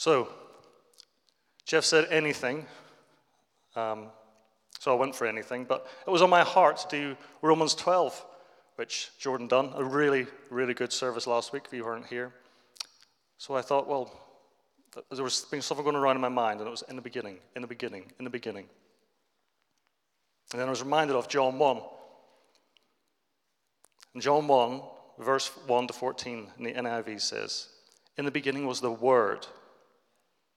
So, Jeff said anything. Um, so I went for anything, but it was on my heart to do Romans 12, which Jordan done. A really, really good service last week if you weren't here. So I thought, well, there was been something going around in my mind, and it was in the beginning, in the beginning, in the beginning. And then I was reminded of John 1. In John 1, verse 1 to 14, in the NIV says, In the beginning was the Word,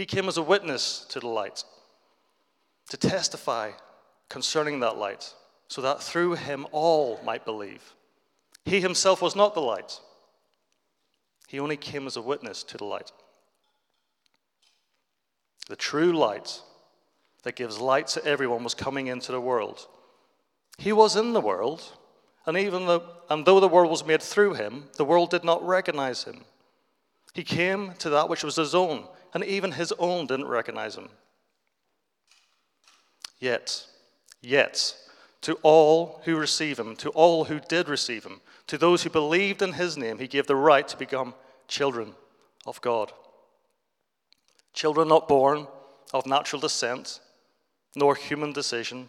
He came as a witness to the light, to testify concerning that light, so that through him all might believe. He himself was not the light, he only came as a witness to the light. The true light that gives light to everyone was coming into the world. He was in the world, and even though, and though the world was made through him, the world did not recognize him. He came to that which was his own, and even his own didn't recognize him. Yet, Yet, to all who receive him, to all who did receive him, to those who believed in his name, he gave the right to become children of God. Children not born of natural descent, nor human decision,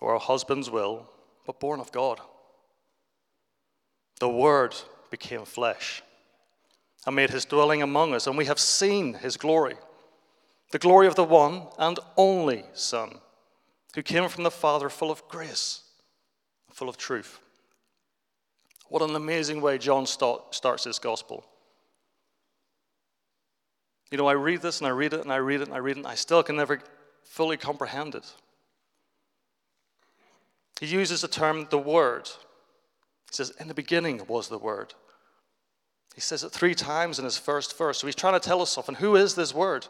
or a husband's will, but born of God. The Word became flesh and made his dwelling among us, and we have seen his glory, the glory of the one and only Son who came from the Father full of grace, full of truth. What an amazing way John start, starts his gospel. You know, I read this and I read it and I read it and I read it and I still can never fully comprehend it. He uses the term the Word. He says, In the beginning was the Word. He says it three times in his first verse. So he's trying to tell us something. Who is this Word?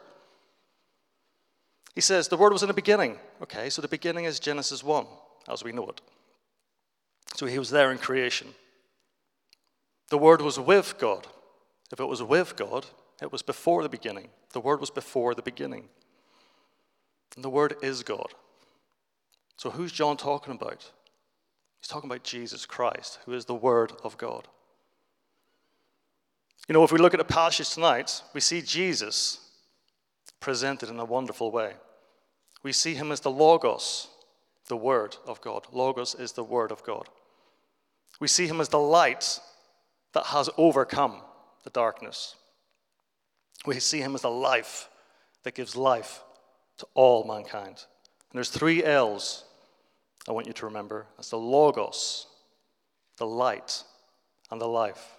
He says, The Word was in the beginning. Okay, so the beginning is Genesis 1, as we know it. So he was there in creation. The Word was with God. If it was with God, it was before the beginning. The Word was before the beginning. And the Word is God. So who's John talking about? He's talking about Jesus Christ, who is the Word of God. You know, if we look at the passage tonight, we see Jesus presented in a wonderful way. We see him as the Logos, the Word of God. Logos is the Word of God. We see him as the light that has overcome the darkness. We see him as the life that gives life to all mankind. And there's three L's I want you to remember. That's the Logos, the light, and the life.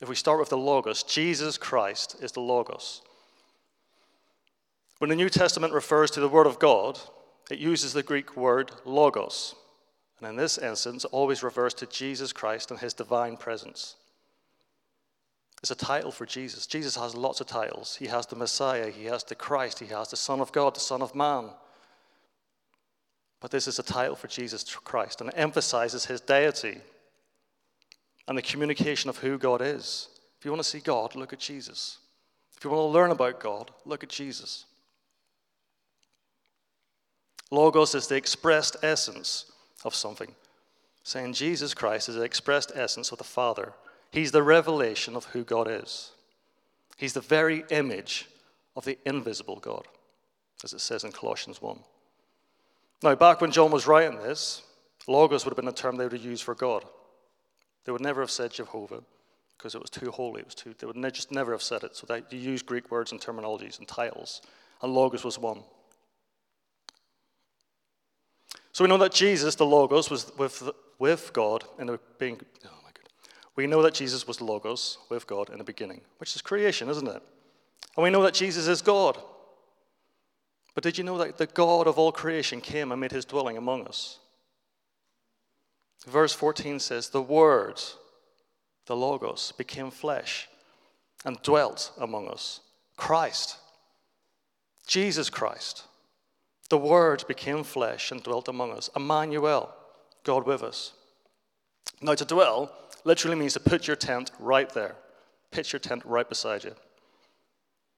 If we start with the Logos, Jesus Christ is the Logos. When the New Testament refers to the Word of God, it uses the Greek word logos. And in this instance, it always refers to Jesus Christ and his divine presence. It's a title for Jesus. Jesus has lots of titles. He has the Messiah, he has the Christ, he has the Son of God, the Son of Man. But this is a title for Jesus Christ, and it emphasizes his deity and the communication of who God is. If you want to see God, look at Jesus. If you want to learn about God, look at Jesus. Logos is the expressed essence of something. Saying Jesus Christ is the expressed essence of the Father. He's the revelation of who God is. He's the very image of the invisible God, as it says in Colossians 1. Now, back when John was writing this, Logos would have been a term they would have used for God. They would never have said Jehovah because it was too holy. It was too, they would ne- just never have said it. So they used Greek words and terminologies and titles. And Logos was one. So we know that Jesus, the Logos, was with, with God in the being. Oh my God. We know that Jesus was Logos with God in the beginning, which is creation, isn't it? And we know that Jesus is God. But did you know that the God of all creation came and made his dwelling among us? Verse 14 says, The Word, the Logos, became flesh and dwelt among us. Christ, Jesus Christ, the Word became flesh and dwelt among us. Emmanuel, God with us. Now, to dwell literally means to put your tent right there, pitch your tent right beside you.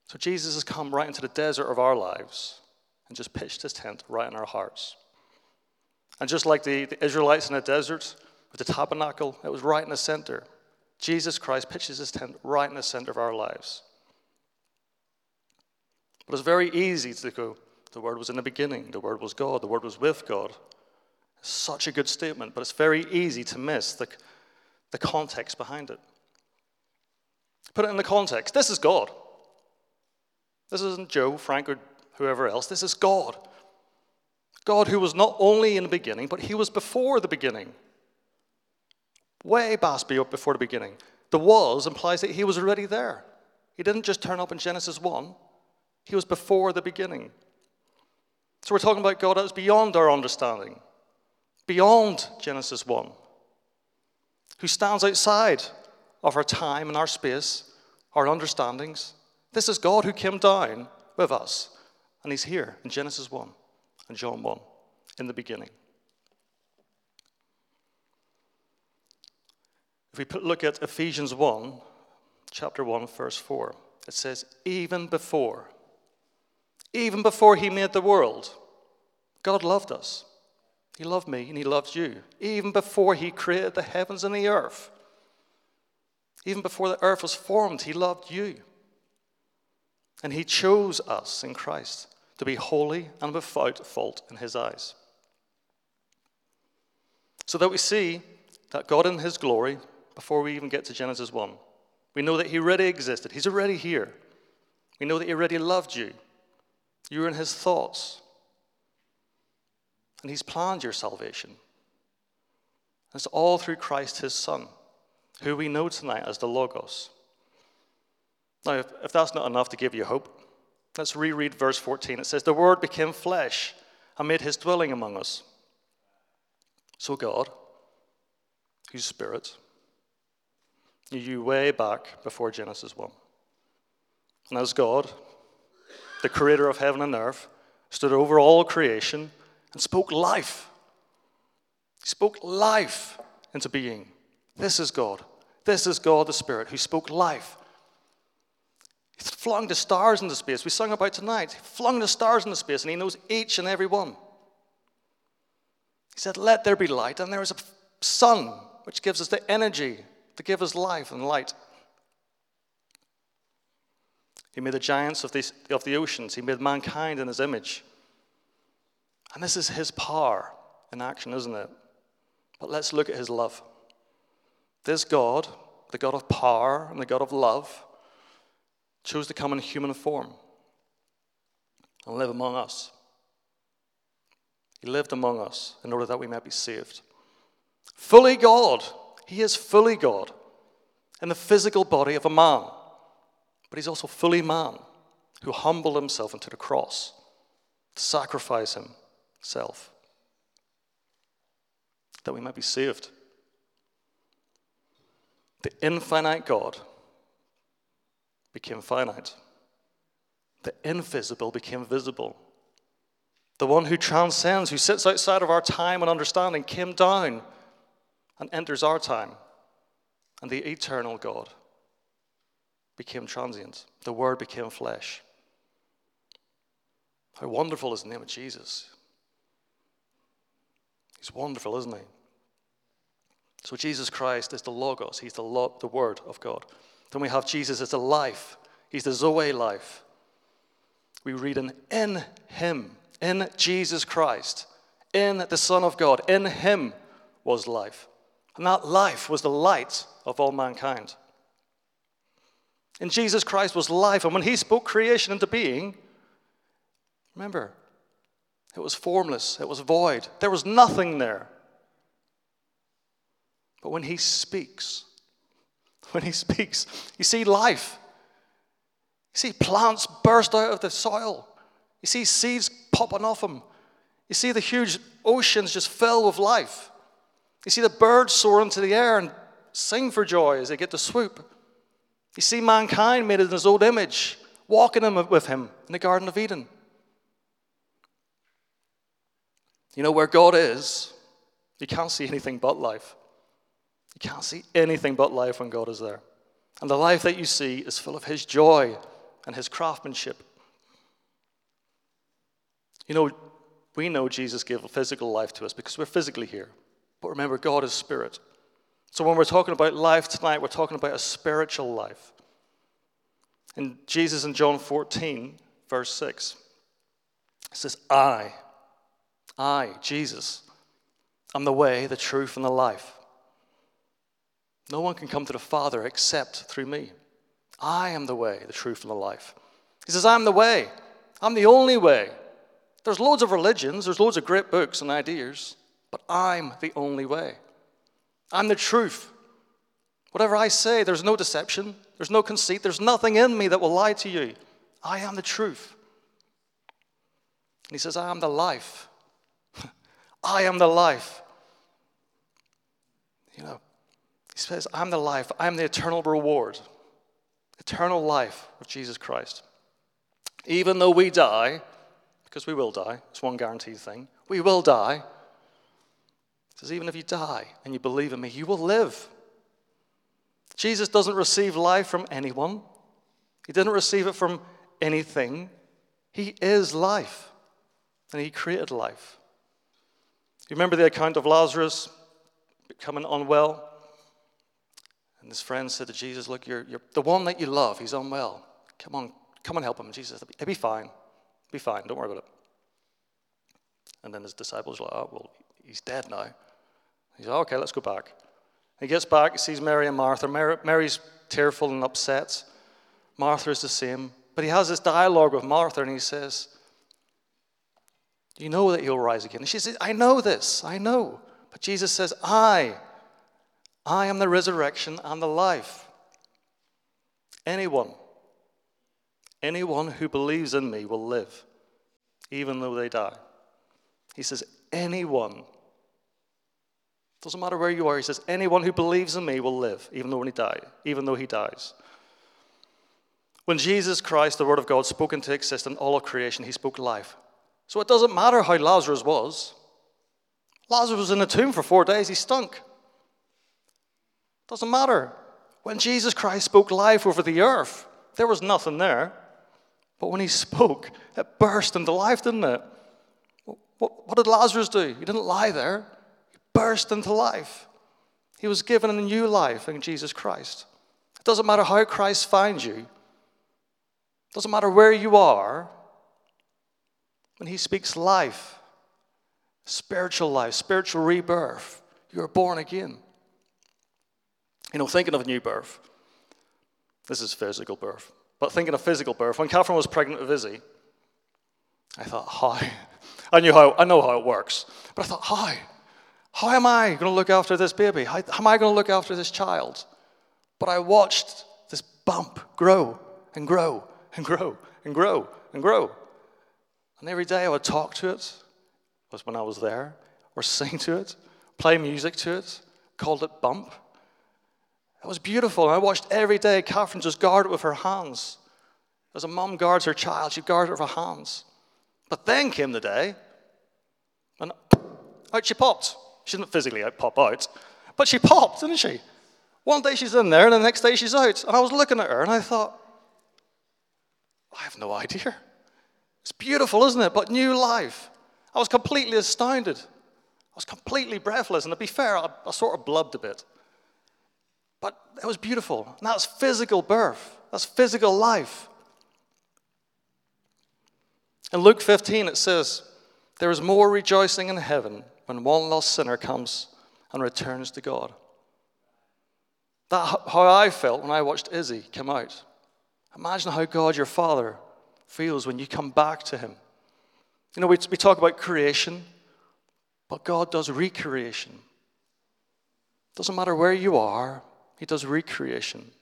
So, Jesus has come right into the desert of our lives and just pitched his tent right in our hearts. And just like the, the Israelites in the desert with the tabernacle, it was right in the center. Jesus Christ pitches his tent right in the center of our lives. But it's very easy to go, the Word was in the beginning, the Word was God, the Word was with God. It's such a good statement, but it's very easy to miss the, the context behind it. Put it in the context. This is God. This isn't Joe, Frank, or whoever else. This is God. God who was not only in the beginning, but he was before the beginning. Way past before the beginning. The was implies that he was already there. He didn't just turn up in Genesis 1, he was before the beginning. So we're talking about God that is beyond our understanding, beyond Genesis 1, who stands outside of our time and our space, our understandings. This is God who came down with us, and he's here in Genesis 1 John 1 in the beginning. If we look at Ephesians 1, chapter 1, verse 4, it says, Even before, even before he made the world, God loved us. He loved me and he loved you. Even before he created the heavens and the earth, even before the earth was formed, he loved you. And he chose us in Christ to be holy and without fault in his eyes. So that we see that God in his glory before we even get to Genesis 1. We know that He already existed, He's already here. We know that He already loved you. You're in His thoughts. And He's planned your salvation. And it's all through Christ, His Son, who we know tonight as the Logos. Now, if that's not enough to give you hope, let's reread verse 14. It says, The Word became flesh and made His dwelling among us. So God, whose Spirit, you way back before Genesis 1. And as God, the creator of heaven and earth, stood over all creation and spoke life. He spoke life into being. This is God. This is God the Spirit who spoke life. He flung the stars into space. We sung about tonight. He flung the stars into space, and He knows each and every one. He said, Let there be light, and there is a sun which gives us the energy to give us life and light. He made the giants of the, of the oceans. He made mankind in his image. And this is his power in action, isn't it? But let's look at his love. This God, the God of power and the God of love, chose to come in human form and live among us. He lived among us in order that we might be saved. Fully God, he is fully God in the physical body of a man, but he's also fully man who humbled himself unto the cross to sacrifice himself that we might be saved. The infinite God became finite. The invisible became visible. The one who transcends, who sits outside of our time and understanding, came down and enters our time. And the eternal God became transient. The Word became flesh. How wonderful is the name of Jesus! He's wonderful, isn't he? So Jesus Christ is the Logos, He's the, lo- the Word of God. Then we have Jesus as the life, He's the Zoe life. We read in, in Him, in Jesus Christ, in the Son of God, in Him was life. And that life was the light of all mankind. In Jesus Christ was life. And when he spoke creation into being, remember, it was formless, it was void, there was nothing there. But when he speaks, when he speaks, you see life. You see plants burst out of the soil. You see seeds popping off them. You see the huge oceans just fill with life. You see the birds soar into the air and sing for joy as they get to swoop. You see mankind made in his own image, walking with him in the Garden of Eden. You know, where God is, you can't see anything but life. You can't see anything but life when God is there. And the life that you see is full of His joy and His craftsmanship. You know, we know Jesus gave a physical life to us because we're physically here. But remember, God is spirit. So when we're talking about life tonight, we're talking about a spiritual life. And Jesus in John 14, verse 6, says, I, I, Jesus, am the way, the truth, and the life. No one can come to the Father except through me. I am the way, the truth, and the life. He says, I'm the way. I'm the only way. There's loads of religions, there's loads of great books and ideas, but I'm the only way. I'm the truth. Whatever I say, there's no deception, there's no conceit, there's nothing in me that will lie to you. I am the truth. And he says, I am the life. I am the life. You know, says, I'm the life, I'm the eternal reward, eternal life of Jesus Christ. Even though we die, because we will die, it's one guaranteed thing, we will die. He says, even if you die and you believe in me, you will live. Jesus doesn't receive life from anyone, he didn't receive it from anything. He is life, and he created life. You remember the account of Lazarus becoming unwell? And his friend said to Jesus, Look, you're, you're the one that you love, he's unwell. Come on, come and help him. And Jesus said, He'll be fine. Be fine. Don't worry about it. And then his disciples were like, Oh, well, he's dead now. He's said, Okay, let's go back. He gets back, he sees Mary and Martha. Mary, Mary's tearful and upset. Martha is the same. But he has this dialogue with Martha and he says, Do You know that he'll rise again. And she says, I know this, I know. But Jesus says, I I am the resurrection and the life. Anyone, anyone who believes in me will live, even though they die. He says, anyone. Doesn't matter where you are. He says, anyone who believes in me will live, even though he die, even though he dies. When Jesus Christ, the Word of God, spoke into existence in all of creation, he spoke life. So it doesn't matter how Lazarus was. Lazarus was in the tomb for four days, he stunk. Doesn't matter. When Jesus Christ spoke life over the earth, there was nothing there. But when he spoke, it burst into life, didn't it? What, did Lazarus do? He didn't lie there, he burst into life. He was given a new life in Jesus Christ. It doesn't matter how Christ finds you, it doesn't matter where you are, when he speaks life, spiritual life, spiritual rebirth, you are born again. You know, thinking of a new birth, this is physical birth, but thinking of physical birth, when Catherine was pregnant with Izzy, I thought, how? I knew how, I know how it works, but I thought, how? How am I going to look after this baby? How, how am I going to look after this child? But I watched this bump grow and grow and grow and grow and grow. And every day I would talk to it, was when I was there, or sing to it, play music to it, called it Bump. It was beautiful. And I watched every day Catherine just guard it with her hands. As a mom guards her child, she guarded it with her hands. But then came the day, and out she popped. She didn't physically out pop out, but she popped, didn't she? One day she's in there, and the next day she's out. And I was looking at her, and I thought, I have no idea. It's beautiful, isn't it? But new life. I was completely astounded. I was completely breathless. And to be fair, I, I sort of blubbed a bit. But it was beautiful. And that's physical birth, that's physical life. In Luke 15, it says, There is more rejoicing in heaven when one lost sinner comes and returns to God. That's how I felt when I watched Izzy come out. Imagine how God, your Father, feels when you come back to Him. You know, we, we talk about creation, but God does recreation. Doesn't matter where you are, he does recreation.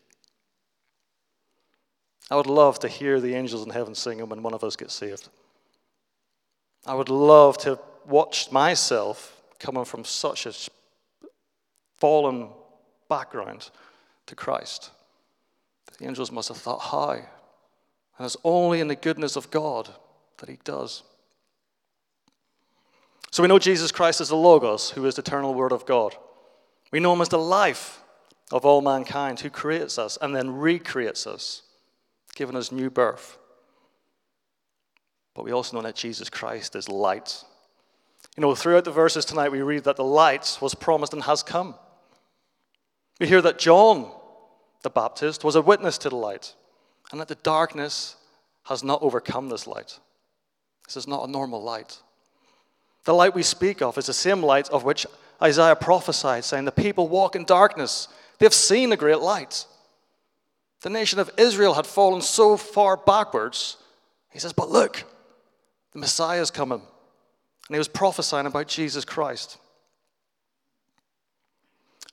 I would love to hear the angels in heaven singing when one of us gets saved. I would love to watch myself coming from such a fallen background to Christ. The angels must have thought, how? And it's only in the goodness of God that he does. So we know Jesus Christ is the Logos, who is the eternal Word of God. We know him as the life of all mankind, who creates us and then recreates us, giving us new birth. But we also know that Jesus Christ is light. You know, throughout the verses tonight, we read that the light was promised and has come. We hear that John the Baptist was a witness to the light, and that the darkness has not overcome this light. This is not a normal light. The light we speak of is the same light of which Isaiah prophesied, saying, The people walk in darkness. They've seen the great light. The nation of Israel had fallen so far backwards. He says, But look, the Messiah is coming. And he was prophesying about Jesus Christ.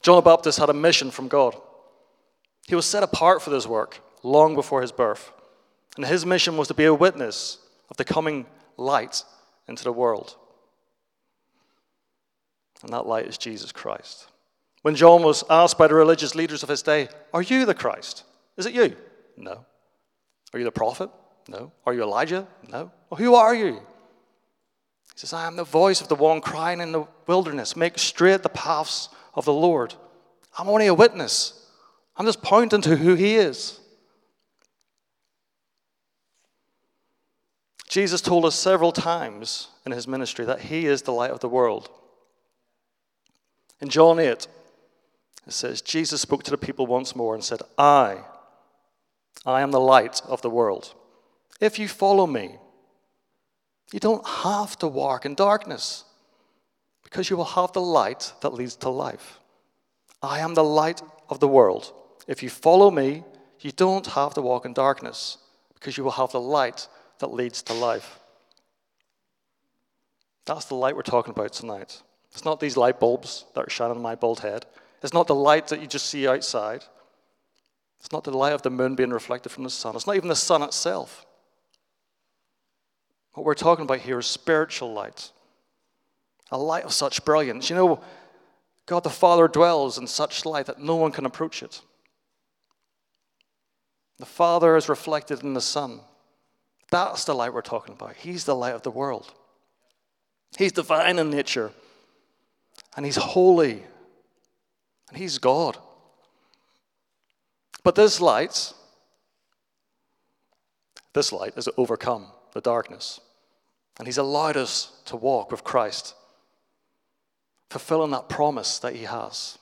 John the Baptist had a mission from God. He was set apart for this work long before his birth. And his mission was to be a witness of the coming light into the world. And that light is Jesus Christ. When John was asked by the religious leaders of his day, Are you the Christ? Is it you? No. Are you the prophet? No. Are you Elijah? No. Well, who are you? He says, I am the voice of the one crying in the wilderness, make straight the paths of the Lord. I'm only a witness. I'm just pointing to who he is. Jesus told us several times in his ministry that he is the light of the world. In John 8, it says, Jesus spoke to the people once more and said, I, I am the light of the world. If you follow me, you don't have to walk in darkness because you will have the light that leads to life. I am the light of the world. If you follow me, you don't have to walk in darkness because you will have the light that leads to life. That's the light we're talking about tonight. It's not these light bulbs that are shining on my bald head. It's not the light that you just see outside. It's not the light of the moon being reflected from the sun. It's not even the sun itself. What we're talking about here is spiritual light, a light of such brilliance. You know, God the Father dwells in such light that no one can approach it. The Father is reflected in the Son. That's the light we're talking about. He's the light of the world. He's divine in nature, and He's holy, and He's God. But this light, this light has overcome the darkness, and He's allowed us to walk with Christ, fulfilling that promise that He has.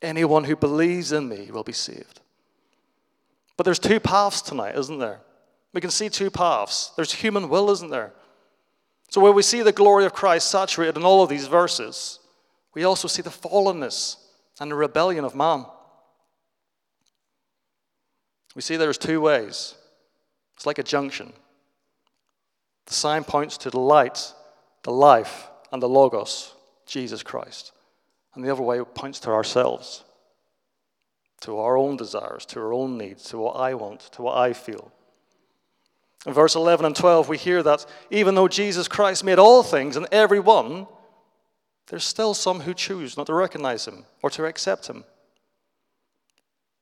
Anyone who believes in me will be saved. But there's two paths tonight, isn't there? We can see two paths. There's human will, isn't there? So, where we see the glory of Christ saturated in all of these verses, we also see the fallenness and the rebellion of man. We see there's two ways. It's like a junction. The sign points to the light, the life, and the Logos, Jesus Christ. And the other way points to ourselves to our own desires, to our own needs, to what I want, to what I feel. In verse 11 and 12, we hear that even though Jesus Christ made all things and every one, there's still some who choose not to recognize him or to accept him.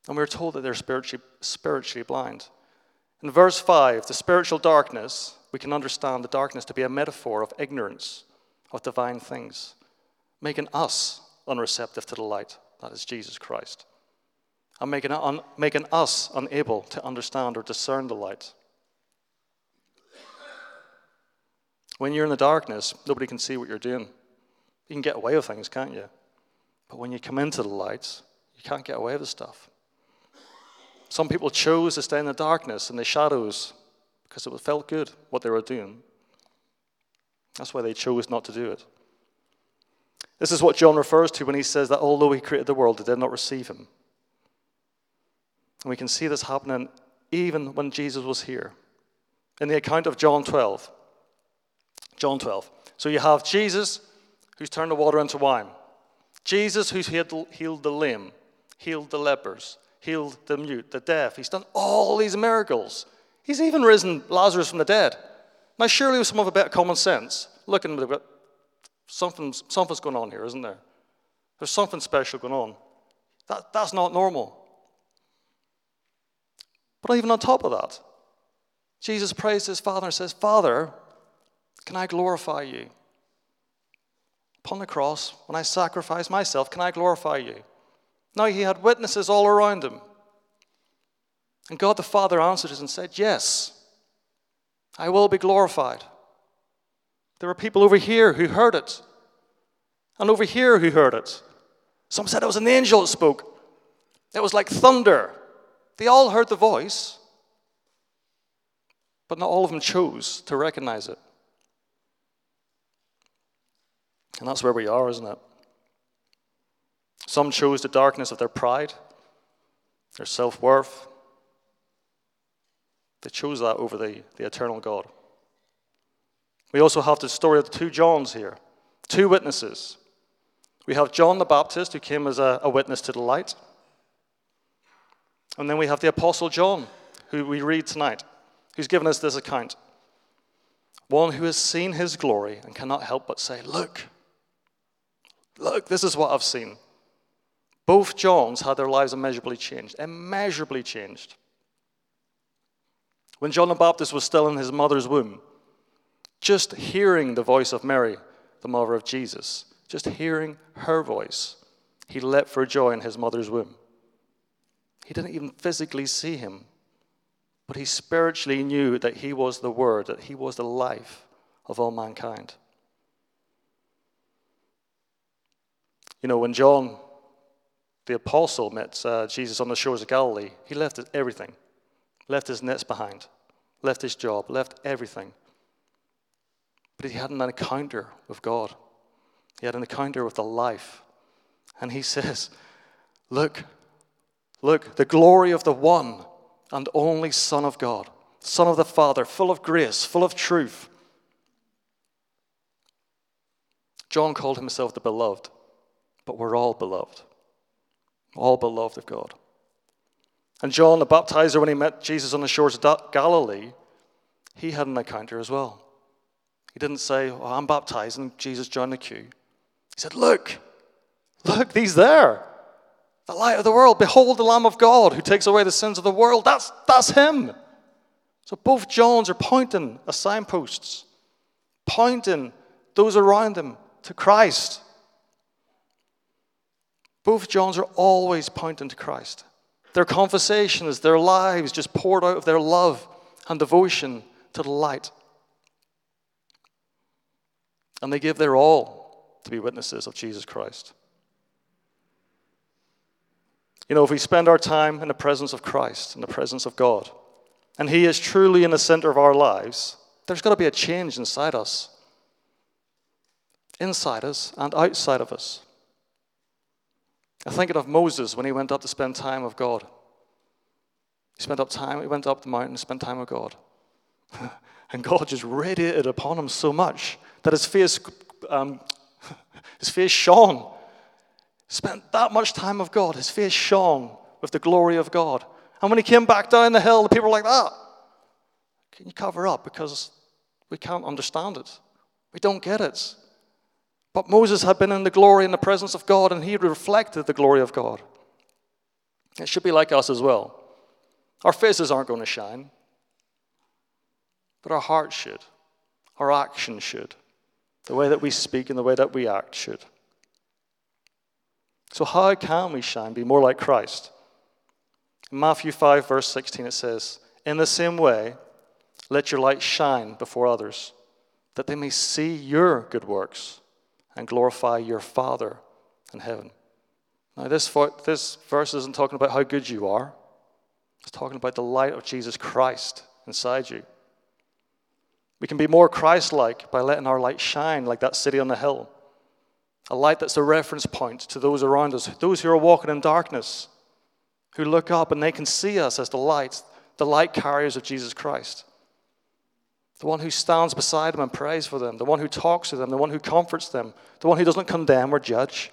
And we're told that they're spiritually, spiritually blind. In verse 5, the spiritual darkness, we can understand the darkness to be a metaphor of ignorance of divine things, making us unreceptive to the light, that is Jesus Christ and making, un- making us unable to understand or discern the light. When you're in the darkness, nobody can see what you're doing. You can get away with things, can't you? But when you come into the light, you can't get away with stuff. Some people chose to stay in the darkness and the shadows because it felt good what they were doing. That's why they chose not to do it. This is what John refers to when he says that although he created the world, they did not receive him. And we can see this happening even when Jesus was here. In the account of John 12. John 12. So you have Jesus who's turned the water into wine. Jesus who's healed the lame, healed the lepers, healed the mute, the deaf. He's done all these miracles. He's even risen Lazarus from the dead. Now, surely with some of a bit of common sense, looking at something, something's going on here, isn't there? There's something special going on. That, that's not normal. But even on top of that, Jesus prays to his Father and says, Father, can I glorify you? Upon the cross, when I sacrifice myself, can I glorify you? Now he had witnesses all around him. And God the Father answered us and said, Yes, I will be glorified. There were people over here who heard it, and over here who heard it. Some said it was an angel that spoke. It was like thunder. They all heard the voice, but not all of them chose to recognize it. And that's where we are, isn't it? Some chose the darkness of their pride, their self worth. They chose that over the, the eternal God. We also have the story of the two Johns here, two witnesses. We have John the Baptist, who came as a, a witness to the light. And then we have the Apostle John, who we read tonight, who's given us this account. One who has seen his glory and cannot help but say, Look, look, this is what I've seen. Both Johns had their lives immeasurably changed, immeasurably changed. When John the Baptist was still in his mother's womb, just hearing the voice of Mary, the mother of Jesus, just hearing her voice, he leapt for joy in his mother's womb. He didn't even physically see him, but he spiritually knew that he was the Word, that he was the life of all mankind. You know, when John, the apostle, met uh, Jesus on the shores of Galilee, he left everything, left his nets behind, left his job, left everything. But he had an encounter with God. He had an encounter with the life. And he says, Look, Look, the glory of the one and only Son of God, Son of the Father, full of grace, full of truth. John called himself the beloved, but we're all beloved, all beloved of God. And John the baptizer, when he met Jesus on the shores of Galilee, he had an encounter as well. He didn't say, oh, I'm baptized, and Jesus joined the queue. He said, Look, look, he's there the light of the world. Behold the Lamb of God who takes away the sins of the world. That's, that's him. So both Johns are pointing as signposts, pointing those around them to Christ. Both Johns are always pointing to Christ. Their conversations, their lives just poured out of their love and devotion to the light. And they give their all to be witnesses of Jesus Christ. You know, if we spend our time in the presence of Christ, in the presence of God, and He is truly in the center of our lives, there's got to be a change inside us. Inside us and outside of us. I'm thinking of Moses when he went up to spend time with God. He spent up time, he went up the mountain to spend time with God. and God just radiated upon him so much that his face, um, his face shone spent that much time with God. His face shone with the glory of God. And when he came back down the hill, the people were like, that. Can you cover up? Because we can't understand it. We don't get it. But Moses had been in the glory and the presence of God, and he reflected the glory of God. It should be like us as well. Our faces aren't going to shine, but our hearts should. Our actions should. The way that we speak and the way that we act should. So, how can we shine, be more like Christ? In Matthew 5, verse 16, it says, In the same way, let your light shine before others, that they may see your good works and glorify your Father in heaven. Now, this, this verse isn't talking about how good you are, it's talking about the light of Jesus Christ inside you. We can be more Christ like by letting our light shine like that city on the hill a light that's a reference point to those around us, those who are walking in darkness, who look up and they can see us as the light, the light carriers of Jesus Christ. The one who stands beside them and prays for them, the one who talks to them, the one who comforts them, the one who doesn't condemn or judge,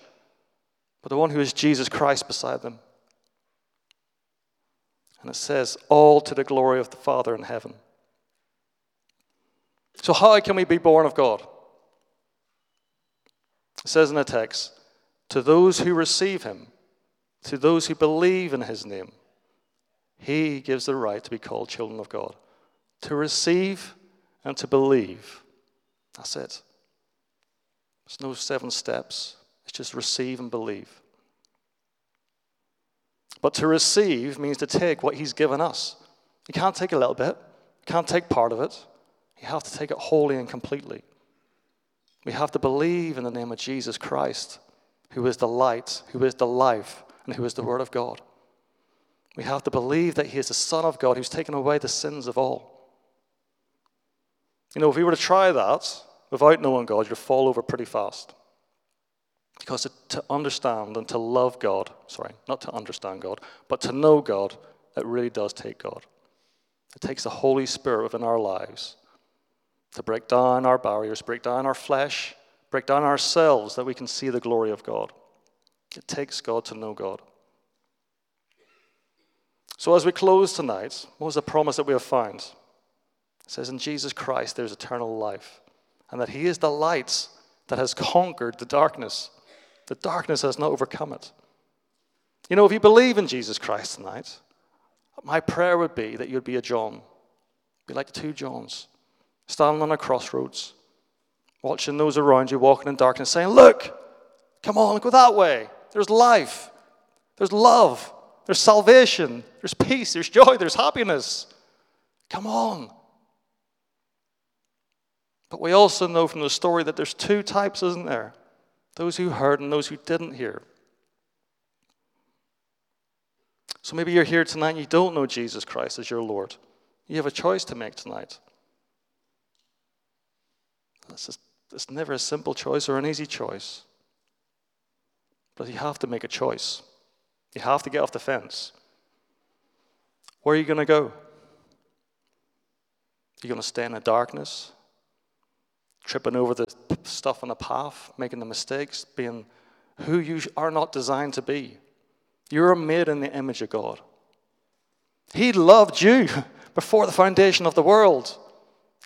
but the one who is Jesus Christ beside them. And it says, all to the glory of the Father in heaven. So, how can we be born of God? It says in the text, to those who receive him, to those who believe in his name. He gives the right to be called children of God. To receive and to believe. That's it. There's no seven steps. It's just receive and believe. But to receive means to take what He's given us. You can't take a little bit, you can't take part of it. You have to take it wholly and completely. We have to believe in the name of Jesus Christ, who is the light, who is the life, and who is the Word of God. We have to believe that He is the Son of God who's taken away the sins of all. You know, if we were to try that without knowing God, you'd fall over pretty fast. Because to, understand and to love God, sorry, not to understand God, but to know God, it really does take God. It takes the Holy Spirit within our lives to break down our barriers, break down our flesh, break down ourselves that we can see the glory of God. It takes God to know God. So, as we close tonight, what was the promise that we have found? It says, In Jesus Christ there's eternal life, and that He is the light that has conquered the darkness. The darkness has not overcome it. You know, if you believe in Jesus Christ tonight, my prayer would be that you'd be a John, be like the two Johns, standing on a crossroads, watching those around you walking in darkness, saying, Look, come on, go that way. There's life, there's love, there's salvation, there's peace, there's joy, there's happiness. Come on. But we also know from the story that there's two types, isn't there? Those who heard and those who didn't hear. So maybe you're here tonight and you don't know Jesus Christ as your Lord. You have a choice to make tonight. It's, it's never a simple choice or an easy choice. But you have to make a choice. You have to get off the fence. Where are you going to go? You going to stay in the darkness, tripping over the stuff on the path, making the mistakes, being who you are not designed to be? You're made in the image of God. He loved you before the foundation of the world.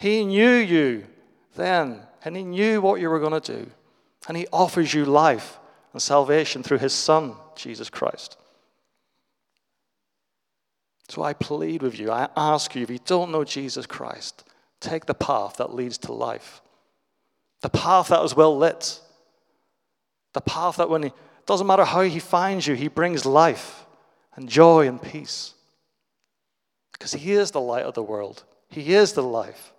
He knew you then, and He knew what you were going to do. And He offers you life and salvation through His Son, Jesus Christ. So I plead with you, I ask you, if you don't know Jesus Christ, take the path that leads to life. The path that is well lit. The path that when he doesn't matter how he finds you, he brings life and joy and peace. Because he is the light of the world. He is the life.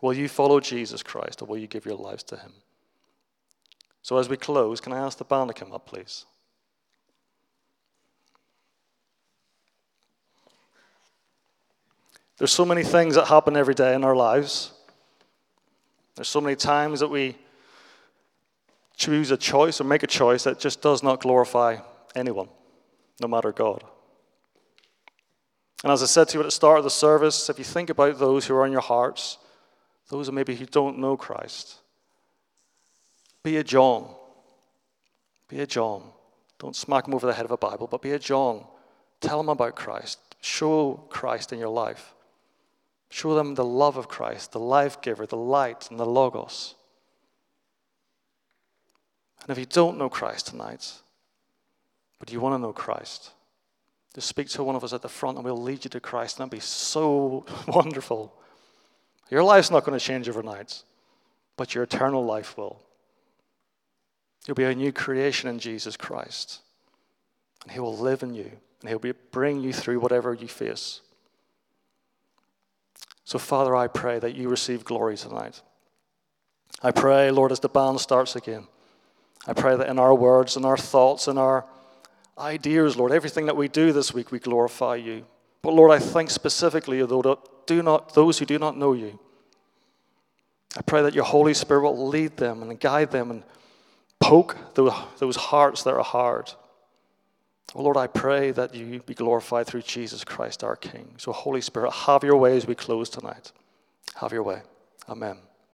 Will you follow Jesus Christ or will you give your lives to him? So, as we close, can I ask the band to come up, please? There's so many things that happen every day in our lives. There's so many times that we choose a choice or make a choice that just does not glorify anyone, no matter God. And as I said to you at the start of the service, if you think about those who are in your hearts, those maybe who don't know Christ, be a John. Be a John. Don't smack them over the head of a Bible, but be a John. Tell them about Christ. Show Christ in your life. Show them the love of Christ, the life giver, the light, and the Logos. And if you don't know Christ tonight, but you want to know Christ, just speak to one of us at the front and we'll lead you to Christ. And that'd be so wonderful. Your life's not going to change overnight, but your eternal life will. You'll be a new creation in Jesus Christ. And He will live in you, and He'll bring you through whatever you face. So, Father, I pray that you receive glory tonight. I pray, Lord, as the band starts again, I pray that in our words and our thoughts and our ideas, Lord, everything that we do this week, we glorify you. But Lord, I think specifically of those who do not know you. I pray that your Holy Spirit will lead them and guide them and poke those hearts that are hard. Oh Lord, I pray that you be glorified through Jesus Christ our King. So, Holy Spirit, have your way as we close tonight. Have your way. Amen.